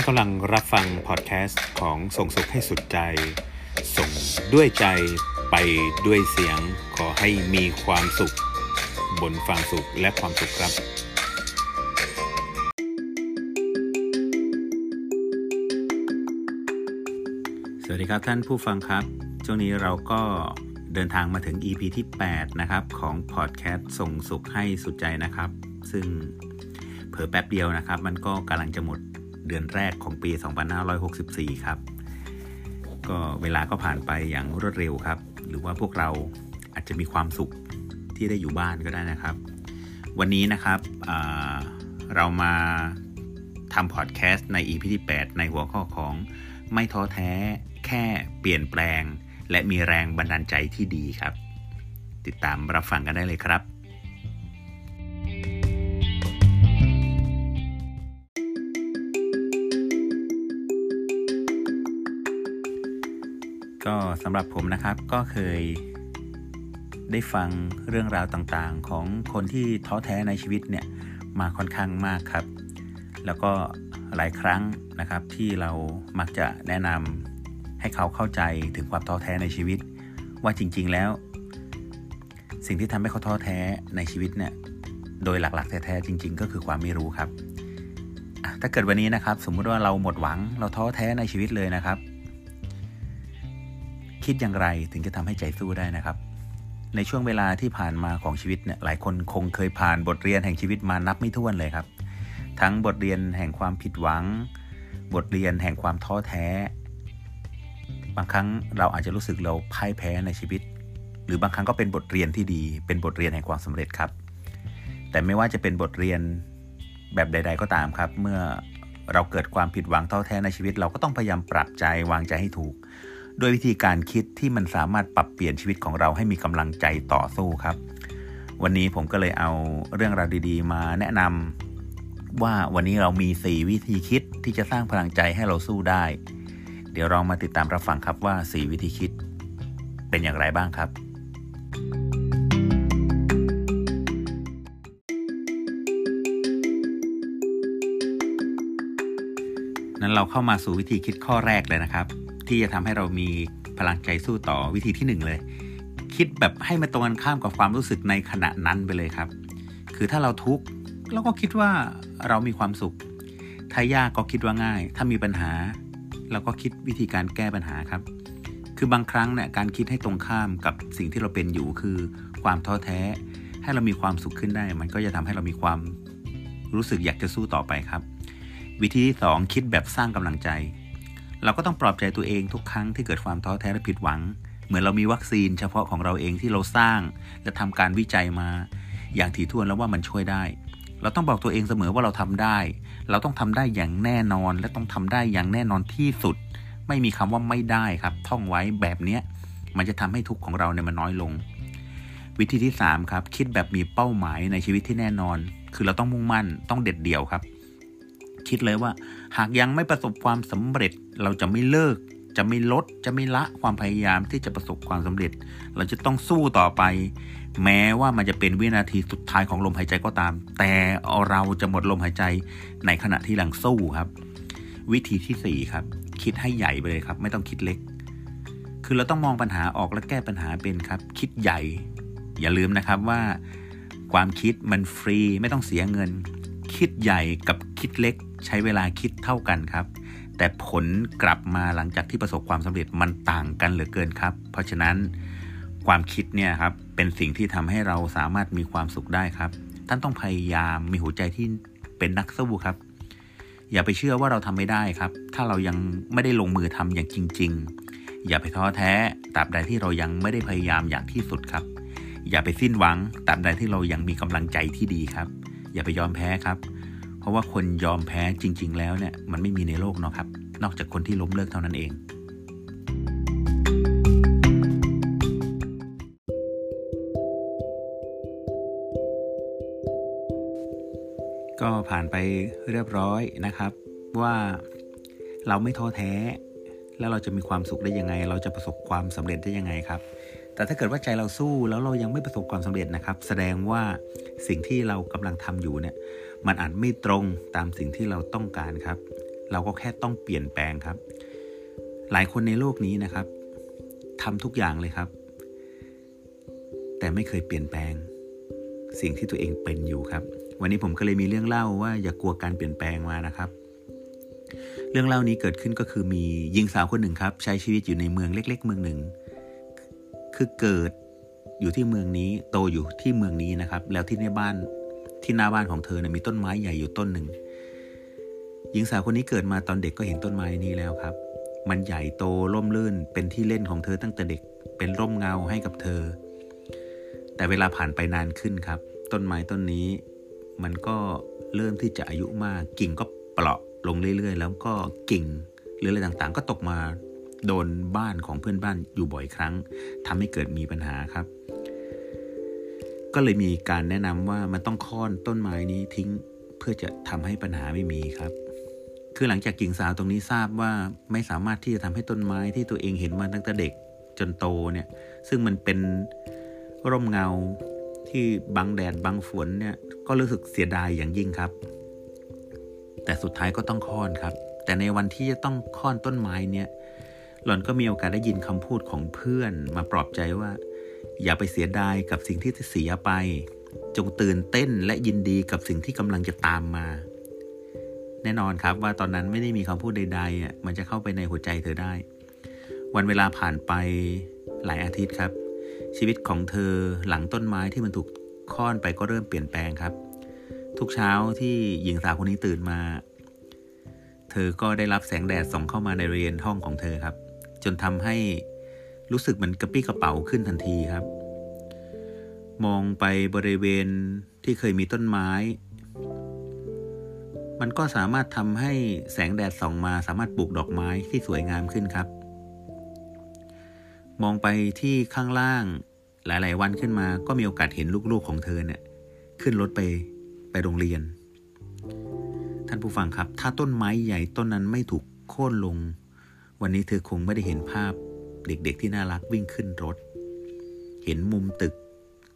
านกำลังรับฟังพอดแคสต์ของส่งสุขให้สุดใจ ส่งด้วยใจไปด้วยเสียงขอให้มีความสุข บนความสุขและความสุขครับ สวัสดีครับท่านผู้ฟังครับ ช่วงนี้เราก็เดินทางมาถึง EP ที่ 8 นะครับ ของพอดแคสต์ส่งสุขให้สุดใจนะครับ ซึ่งเผอแป๊บเดียวนะครับ มันก็กำลังจะหมด เดือนแรกของปี 2564 ครับ ก็เวลาก็ผ่านไปอย่างรวดเร็วครับ หรือว่าพวกเราอาจจะมีความสุขที่ได้อยู่บ้านก็ได้นะครับ วันนี้นะครับเรามาทำพอดแคสต์ใน EP ที่ 8 ในหัวข้อของไม่ท้อแท้แค่เปลี่ยนแปลง และมีแรงบันดาลใจที่ดีครับ ติดตามรับฟังกันได้เลยครับ สำหรับผมนะครับก็เคยได้ฟังเรื่องราวต่างๆ ของคนที่ท้อแท้ในชีวิตเนี่ยมาค่อนข้างมากครับ แล้วก็หลายครั้งนะครับที่เรามักจะแนะนำให้เขาเข้าใจถึงความท้อแท้ในชีวิต ว่าจริงๆแล้ว สิ่งที่ทำให้เขาท้อแท้ในชีวิตเนี่ยโดยหลักๆแท้ๆจริง ๆ ก็คือความไม่รู้ครับ ถ้าเกิดวันนี้นะครับ สมมุติว่าเราหมดหวังเราท้อแท้ในชีวิตเลยนะครับ คิดอย่างไรถึงจะทำให้ใจสู้ได้นะครับ ในช่วงเวลาที่ผ่านมาของชีวิตเนี่ยหลายคนคงเคยผ่านบทเรียนแห่งชีวิตมานับไม่ถ้วนเลยครับ ทั้งบทเรียนแห่งความผิดหวัง บทเรียนแห่งความท้อแท้ บางครั้งเราอาจจะรู้สึกเราพ่ายแพ้ในชีวิต หรือบางครั้งก็เป็นบทเรียนที่ดี เป็นบทเรียนแห่งความสำเร็จครับ แต่ไม่ว่าจะเป็นบทเรียนแบบใด ๆ ก็ตามครับ เมื่อเราเกิดความผิดหวังท้อแท้ในชีวิต เราก็ต้องพยายามปรับใจวางใจให้ถูก ด้วยวิธีการคิดที่มันสามารถปรับเปลี่ยนชีวิตของเราให้มีกำลังใจต่อสู้ครับ วันนี้ผมก็เลยเอาเรื่องราวดี ๆ มาแนะนำว่าวันนี้เรามี 4 วิธีคิดที่จะสร้างพลังใจให้เราสู้ได้ เดี๋ยวเรามาติดตามรับฟังครับว่า 4 วิธีคิด เป็นอย่างไรบ้างครับ นั้นเราเข้ามาสู่วิธีคิดข้อแรกเลยนะครับ ที่จะทำให้เรามีพลังใจสู้ต่อวิธีที่หนึ่งเลย คิดแบบให้มันตรงกันข้ามกับความรู้สึกในขณะนั้นไปเลยครับ คือถ้าเราทุกข์เราก็คิดว่าเรามีความสุข ถ้ายากก็คิดว่าง่าย ถ้ามีปัญหา เราก็คิดวิธีการแก้ปัญหาครับ คือบางครั้งเนี่ยการคิดให้ตรงข้ามกับสิ่งที่เราเป็นอยู่คือความท้อแท้ ให้เรามีความสุขขึ้นได้ มันก็จะทำให้เรามีความรู้สึกอยากจะสู้ต่อไปครับ วิธีที่สองคิดแบบสร้างกำลังใจ เราก็ต้องปลอบใจตัวเองทุกครั้งที่เกิดความท้อแท้และผิดหวัง เหมือนเรามีวัคซีนเฉพาะของเราเองที่เราสร้าง และทำการวิจัยมา อย่างถี่ถ้วนแล้วว่ามันช่วยได้ เราต้องบอกตัวเองเสมอว่าเราทำได้ เราต้องทำได้อย่างแน่นอน และต้องทำได้อย่างแน่นอนที่สุด ไม่มีคำว่าไม่ได้ครับ ท่องไว้แบบเนี้ยมันจะทำให้ทุกข์ของเราเนี่ยมันน้อยลง วิธีที่3ครับคิดแบบมีเป้าหมายในชีวิตที่แน่นอน คือเราต้องมุ่งมั่นต้องเด็ดเดี่ยวครับ คิดเลยว่า หากยังไม่ประสบความสำเร็จเราจะไม่เลิก จะไม่ลดจะไม่ละความพยายามที่จะประสบความสำเร็จ เราจะต้องสู้ต่อไป แม้ว่ามันจะเป็นวินาทีสุดท้ายของลมหายใจก็ตาม แต่เราจะหมดลมหายใจในขณะที่หลังสู้ครับ วิธีที่4ครับ คิดให้ใหญ่ไปเลยครับ ไม่ต้องคิดเล็ก คือเราต้องมองปัญหาออกและแก้ปัญหาเป็นครับ คิดใหญ่ อย่าลืมนะครับว่า ความคิดมันฟรีไม่ต้องเสียเงิน คิดใหญ่กับคิดเล็ก ใช้เวลาคิดเท่ากันครับ แต่ผลกลับมาหลังจากที่ประสบความสำเร็จมันต่างกันเหลือเกินครับ เพราะฉะนั้นความคิดเนี่ยครับเป็นสิ่งที่ทำให้เราสามารถมีความสุขได้ครับ ท่านต้องพยายามมีหัวใจที่เป็นนักสู้ครับ อย่าไปเชื่อว่าเราทำไม่ได้ครับ ถ้าเรายังไม่ได้ลงมือทำอย่างจริง ๆ อย่าไปท้อแท้ตราบใดที่เรายังไม่ได้พยายามอย่างที่สุดครับ อย่าไปสิ้นหวังตราบใดที่เรายังมีกำลังใจที่ดีครับ อย่าไปยอมแพ้ครับ เพราะว่าคนยอมแพ้จริง ๆ แล้วเนี่ยมันไม่มีในโลกเนาะครับ นอกจากคนที่ล้มเลิกเท่านั้นเองก็ผ่านไปเรียบร้อยนะครับ ว่าเราไม่ท้อแท้ แล้วเราจะมีความสุขได้ยังไง เราจะประสบความสำเร็จได้ยังไงครับ แต่ถ้าเกิดว่าใจเราสู้แล้วเรายังไม่ประสบความสำเร็จนะครับ แสดงว่าสิ่งที่เรากำลังทำอยู่เนี่ย มันอาจไม่ตรงตามสิ่งที่เราต้องการครับ เราก็แค่ต้องเปลี่ยนแปลงครับ หลายคนในโลกนี้นะครับทำทุกอย่างเลยครับ แต่ไม่เคยเปลี่ยนแปลง สิ่งที่ตัวเองเป็นอยู่ครับ วันนี้ผมก็เลยมีเรื่องเล่าว่าอย่ากลัวการเปลี่ยนแปลงมานะครับเรื่องเล่านี้เกิดขึ้นก็คือมีหญิงสาวคนหนึ่งครับ ใช้ชีวิตอยู่ในเมืองเล็ก ๆ เมืองหนึ่ง คือเกิดอยู่ที่เมืองนี้โตอยู่ที่เมืองนี้นะครับ แล้วที่ในบ้านที่หน้าบ้านของเธอเนี่ยมีต้นไม้ใหญ่อยู่ต้นหนึ่งหญิงสาวคนนี้เกิดมาตอนเด็กก็เห็นต้นไม้นี้แล้วครับ มันใหญ่โตร่มรื่นเป็นที่เล่นของเธอตั้งแต่เด็กเป็นร่มเงาให้กับเธอ แต่เวลาผ่านไปนานขึ้นครับ ต้นไม้ต้นนี้ มันก็เริ่มที่จะอายุมากกิ่งก็เปราะลงเรื่อยๆ แล้วก็กิ่งหรืออะไรต่างๆ ก็ตกมา โดนบ้านของเพื่อนบ้านอยู่บ่อยครั้งทำให้เกิดมีปัญหาครับ ก็เลยมีการแนะนำว่ามันต้องค่อนต้นไม้นี้ทิ้งเพื่อจะทำให้ปัญหาไม่มีครับ คือหลังจากกิ่งสาวตรงนี้ทราบว่าไม่สามารถที่จะทำให้ต้นไม้ที่ตัวเองเห็นมาตั้งแต่เด็กจนโตเนี่ย ซึ่งมันเป็นร่มเงาที่บังแดดบังฝนเนี่ย ก็รู้สึกเสียดายอย่างยิ่งครับ แต่สุดท้ายก็ต้องค่อนครับ แต่ในวันที่จะต้องค่อนต้นไม้เนี่ย หล่อนก็มีโอกาสได้ยินคำพูดของเพื่อนมาปลอบใจว่า อย่าไปเสียดายกับสิ่งที่เสียไป จงตื่นเต้นและยินดีกับสิ่งที่กำลังจะตามมา แน่นอนครับว่าตอนนั้นไม่ได้มีคำพูดใดๆอะมันจะเข้าไปในหัวใจเธอได้ วันเวลาผ่านไปหลายอาทิตย์ครับ ชีวิตของเธอหลังต้นไม้ที่มันถูกค่อนไปก็เริ่มเปลี่ยนแปลงครับ ทุกเช้าที่หญิงสาวคนนี้ตื่นมา เธอก็ได้รับแสงแดดส่องเข้ามาในเรียนห้องของเธอครับ จนทำให้รู้สึกเหมือนกระปี้กระเป๋าขึ้นทันทีครับ มองไปบริเวณที่เคยมีต้นไม้ มันก็สามารถทำให้แสงแดดส่องมาสามารถปลูกดอกไม้ที่สวยงามขึ้นครับ มองไปที่ข้างล่างหลาย ๆ วันขึ้นมาก็มีโอกาสเห็นลูก ๆ ของเธอเนี่ยขึ้นรถไปไปโรงเรียน ท่านผู้ฟังครับ ถ้าต้นไม้ใหญ่ต้นนั้นไม่ถูกโค่นลง วันนี้เธอคงไม่ได้เห็นภาพเด็กๆที่น่ารักวิ่งขึ้นรถ เห็นมุมตึก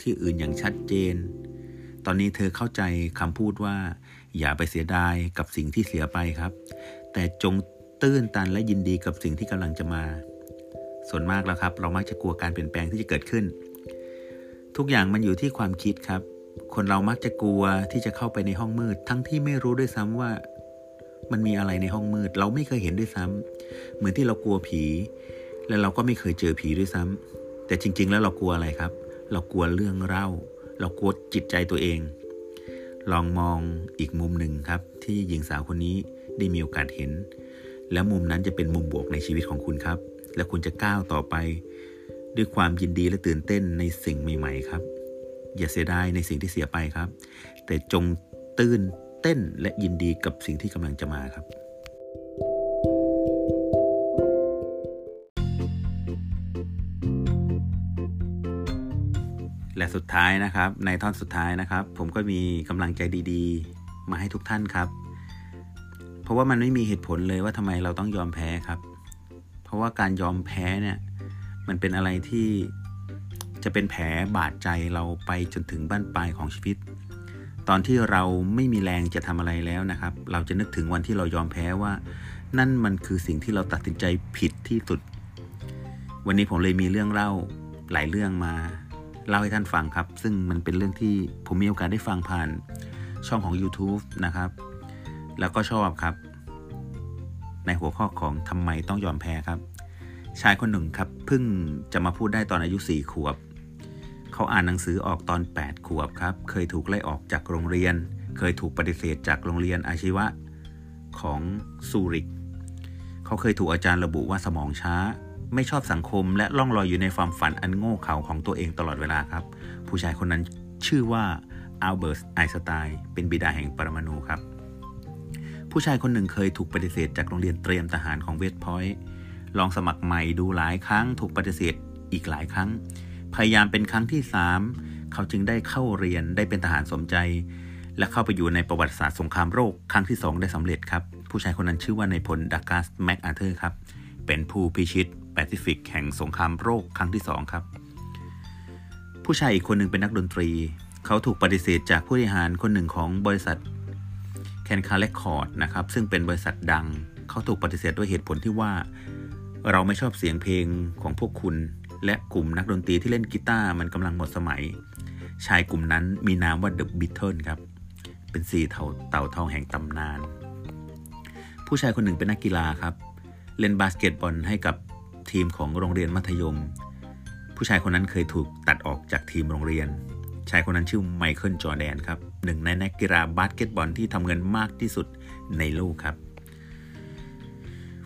ที่อื่นอย่างชัดเจน ตอนนี้เธอเข้าใจคำพูดว่า อย่าไปเสียดายกับสิ่งที่เสียไปครับ แต่จงตื้นตันและยินดีกับสิ่งที่กำลังจะมา ส่วนมากแล้วครับ เรามักจะกลัวการเปลี่ยนแปลงที่จะเกิดขึ้น ทุกอย่างมันอยู่ที่ความคิดครับ คนเรามักจะกลัวที่จะเข้าไปในห้องมืด ทั้งที่ไม่รู้ด้วยซ้ำว่า มันมีอะไรในห้องมืด เราไม่เคยเห็นด้วยซ้ำ เหมือนที่เรากลัวผี และเราก็ไม่เคยเจอผีด้วยซ้ำแต่จริง ๆ แล้วเรากลัวอะไรครับ เรากลัวเรื่องเล่า เรากลัวจิตใจตัวเอง ลองมองอีกมุมหนึ่งครับ ที่หญิงสาวคนนี้ได้มีโอกาสเห็น และมุมนั้นจะเป็นมุมบวกในชีวิตของคุณครับ และคุณจะก้าวต่อไป ด้วยความยินดีและตื่นเต้นในสิ่งใหม่ ๆ ครับ อย่าเสียดายในสิ่งที่เสียไปครับ แต่จงตื่นเต้นและยินดีกับสิ่งที่กำลังจะมาครับ และสุดท้ายนะครับ ในท่อนสุดท้ายนะครับ ผมก็มีกำลังใจดีๆ มาให้ทุกท่านครับ เพราะว่ามันไม่มีเหตุผลเลยว่าทำไมเราต้องยอมแพ้ครับ เพราะว่าการยอมแพ้เนี่ย มันเป็นอะไรที่จะเป็นแผลบาดใจเราไปจนถึงบ้านปลายของชีวิต ตอนที่เราไม่มีแรงจะทำอะไรแล้วนะครับ เราจะนึกถึงวันที่เรายอมแพ้ว่า นั่นมันคือสิ่งที่เราตัดสินใจผิดที่สุด วันนี้ผมเลยมีเรื่องเล่าหลายเรื่องมา เล่าให้ท่านฟังครับ ซึ่งมันเป็นเรื่องที่ผมมีโอกาสได้ฟังผ่านช่องของ YouTube นะครับ แล้วก็ชอบครับ ในหัวข้อของทำไมต้องยอมแพ้ครับ ชายคนหนึ่งครับเพิ่งจะมาพูดได้ตอนอายุสี่ขวบ เขาอ่านหนังสือออกตอน 8 ขวบครับ เคยถูกไล่ออกจากโรงเรียน เคยถูกปฏิเสธจากโรงเรียนอาชีวะของซูริก เขาเคยถูกอาจารย์ระบุว่าสมองช้า ไม่ชอบสังคมและล่องลอยอยู่ในความฝันอันโง่เขลาของตัวเองตลอดเวลาครับ ผู้ชายคนนั้นชื่อว่าอัลเบิร์ตไอน์สไตน์เป็นบิดาแห่งปรมาณูครับ ผู้ชายคนหนึ่งเคยถูกปฏิเสธจากโรงเรียนเตรียมทหารของเวสต์พอยต์ลองสมัครใหม่ดูหลายครั้ง ถูกปฏิเสธอีกหลายครั้ง พยายามเป็นครั้งที่ 3 เขาจึงได้เข้าเรียนได้เป็นทหารสมใจ และเข้าไปอยู่ในประวัติศาสตร์สงครามโลกครั้งที่ 2 ได้สำเร็จครับ ผู้ชายคนนั้นชื่อว่านายพลดักลาสแม็กอาเธอร์ครับ เป็นผู้พิชิต แปซิฟิกแห่งสงครามโลกครั้งที่2ครับ ผู้ชายอีกคนหนึ่งเป็นนักดนตรี เขาถูกปฏิเสธจากผู้บริหารคนหนึ่งของบริษัท Decca Records นะครับซึ่งเป็นบริษัทดัง เขาถูกปฏิเสธด้วยเหตุผลที่ว่า เราไม่ชอบเสียงเพลงของพวกคุณ และกลุ่มนักดนตรีที่เล่นกีตาร์มันกำลังหมดสมัย ชายกลุ่มนั้นมีนามว่า The Beatles ครับเป็นสี่เต่าทองแห่งตำนาน ผู้ชายคนหนึ่งเป็นนักกีฬาครับ เล่นบาสเกตบอลให้กับ ทีมของโรงเรียนมัธยม ผู้ชายคนนั้นเคยถูกตัดออกจากทีมโรงเรียน ชายคนนั้นชื่อไมเคิลจอร์แดนครับหนึ่งในนักกีฬาบาสเกตบอลที่ทำเงินมากที่สุดในโลกครับ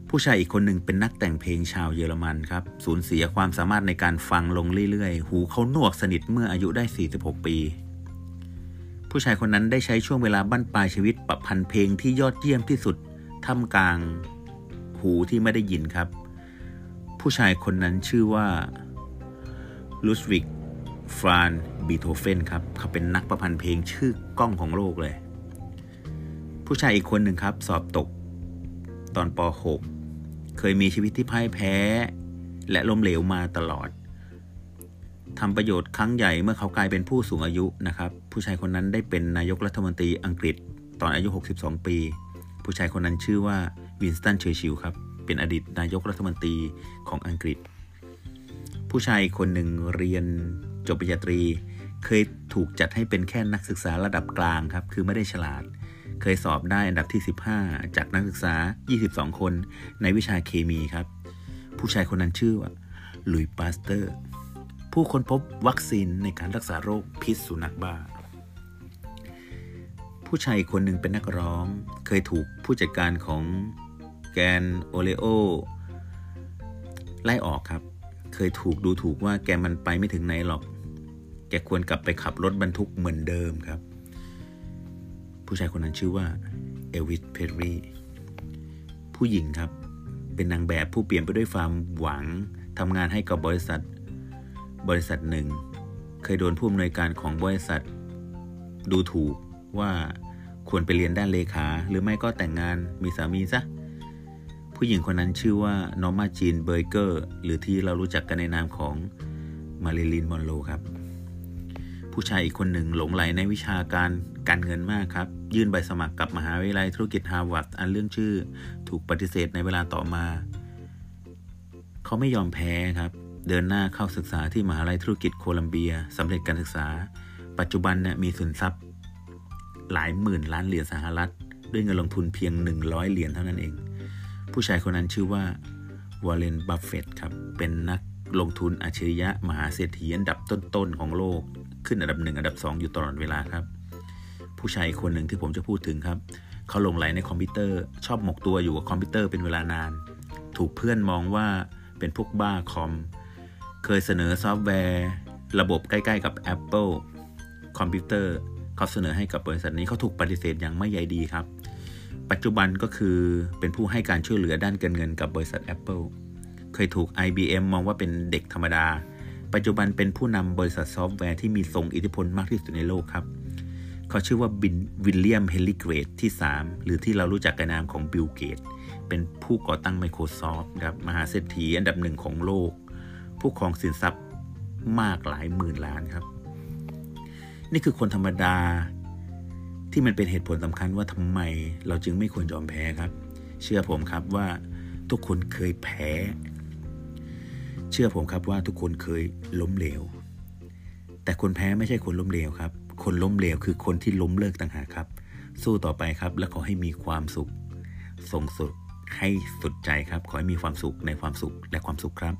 ผู้ชายอีกคนหนึ่งเป็นนักแต่งเพลงชาวเยอรมันครับสูญเสียความสามารถในการฟังลงเรื่อยๆ หูเขาหนวกสนิทเมื่ออายุได้ 46 ปีผู้ชายคนนั้นได้ใช้ช่วงเวลาบั้นปลายชีวิตประพันธ์เพลงที่ยอดเยี่ยมที่สุดท่ามกลาง หูที่ไม่ได้ยินครับ ผู้ชายคนนั้นชื่อว่าลุสวิกฟรานบีโธเฟนครับ เขาเป็นนักประพันธ์เพลงชื่อกล้องของโลกเลย ผู้ชายอีกคนหนึ่งครับ สอบตก ตอนป .6 เคยมีชีวิตที่พ่ายแพ้ และล้มเหลวมาตลอดทำประโยชน์ครั้งใหญ่เมื่อเขากลายเป็นผู้สูงอายุนะครับ ผู้ชายคนนั้นได้เป็นนายกรัฐมนตรีอังกฤษ ตอนอายุ 62 ปี ผู้ชายคนนั้นชื่อว่าวินสตันเชอร์ชิลครับ เป็นอดีตนายกรัฐมนตรีของอังกฤษ ผู้ชายคนหนึ่งเรียนจบปริญญาตรี เคยถูกจัดให้เป็นแค่นักศึกษาระดับกลางครับ คือไม่ได้ฉลาด เคยสอบได้อันดับที่ 15 จากนักศึกษา 22 คนในวิชาเคมีครับ ผู้ชายคนนั้นชื่อว่าหลุยส์ ปาสเตอร์ ผู้ค้นพบวัคซีนในการรักษาโรคพิษสุนัขบ้าผู้ชายคนหนึ่งเป็นนักร้อง เคยถูกผู้จัดการของ Grand Ole Opry ไล่ออกครับ เคยถูกดูถูกว่าแกมันไปไม่ถึงไหนหรอก แกควรกลับไปขับรถบรรทุกเหมือนเดิมครับ ผู้ชายคนนั้นชื่อว่าเอลวิสเพรสลีย์ ผู้หญิงครับ เป็นนางแบบผู้เปี่ยมไปด้วยความหวังทำงานให้กับบริษัท บริษัทหนึ่ง เคยโดนผู้อำนวยการของบริษัท ดูถูกว่าควรไปเรียนด้านเลขา หรือไม่ก็แต่งงานมีสามีซะ ผู้หญิงคนนั้นชื่อว่านอร์มาจีนเบอร์เกอร์หรือที่เรารู้จักกันในนามของมาริลินมอนโรครับ ผู้ชายอีกคนหนึ่งหลงใหลในวิชาการการเงินมากครับ ยื่นใบสมัครกับมหาวิทยาลัยธุรกิจฮาร์วาร์ดอันเลื่องชื่อถูกปฏิเสธในเวลาต่อมา เขาไม่ยอมแพ้ครับ เดินหน้าเข้าศึกษาที่มหาลัยธุรกิจโคลัมเบียสำเร็จการศึกษา ปัจจุบันเนี่ยมีสินทรัพย์หลายหมื่นล้านเหรียญสหรัฐ ด้วยเงินลงทุนเพียง 100 เหรียญเท่านั้นเอง ผู้ชายคนนั้นชื่อว่าวอร์เรนบัฟเฟตต์ครับ เป็นนักลงทุนอัจฉริยะมหาเศรษฐีอันดับต้นๆของโลก ขึ้นอันดับหนึ่งอันดับสองอยู่ตลอดเวลาครับ ผู้ชายคนหนึ่งที่ผมจะพูดถึงครับเขาหลงไหลในคอมพิวเตอร์ ชอบหมกตัวอยู่กับคอมพิวเตอร์เป็นเวลานาน ถูกเพื่อนมองว่าเป็นพวกบ้าคอม เคยเสนอซอฟต์แวร์ ระบบใกล้ๆกับ Apple คอมพิวเตอร์เขาเสนอให้กับบริษัทนี้เขาถูกปฏิเสธอย่างไม่ใยดีครับ ปัจจุบันก็คือเป็นผู้ให้การช่วยเหลือด้านการเงินกับบริษัท Apple เคยถูก IBM มองว่าเป็นเด็กธรรมดา ปัจจุบันเป็นผู้นำบริษัทซอฟต์แวร์ที่มีทรงอิทธิพลมากที่สุดในโลกครับ เขาชื่อว่าบิล วิลเลียมเฮนรี เกตส์ที่ 3 หรือที่เรารู้จักกันนามของบิลเกตส์เป็นผู้ก่อตั้ง Microsoft ครับมหาเศรษฐีอันดับหนึ่งของโลก ผู้ครองสินทรัพย์มากหลายหมื่นล้านครับ นี่คือคนธรรมดา ที่มันเป็นเหตุผลสำคัญว่าทำไมเราจึงไม่ควรยอมแพ้ครับ เชื่อผมครับว่าทุกคนเคยแพ้ เชื่อผมครับว่าทุกคนเคยล้มเหลว แต่คนแพ้ไม่ใช่คนล้มเหลวครับ คนล้มเหลวคือคนที่ล้มเลิกต่างหากครับ สู้ต่อไปครับ และขอให้มีความสุขส่งสุดให้สุดใจครับ ขอให้มีความสุขในความสุขและความสุขครับ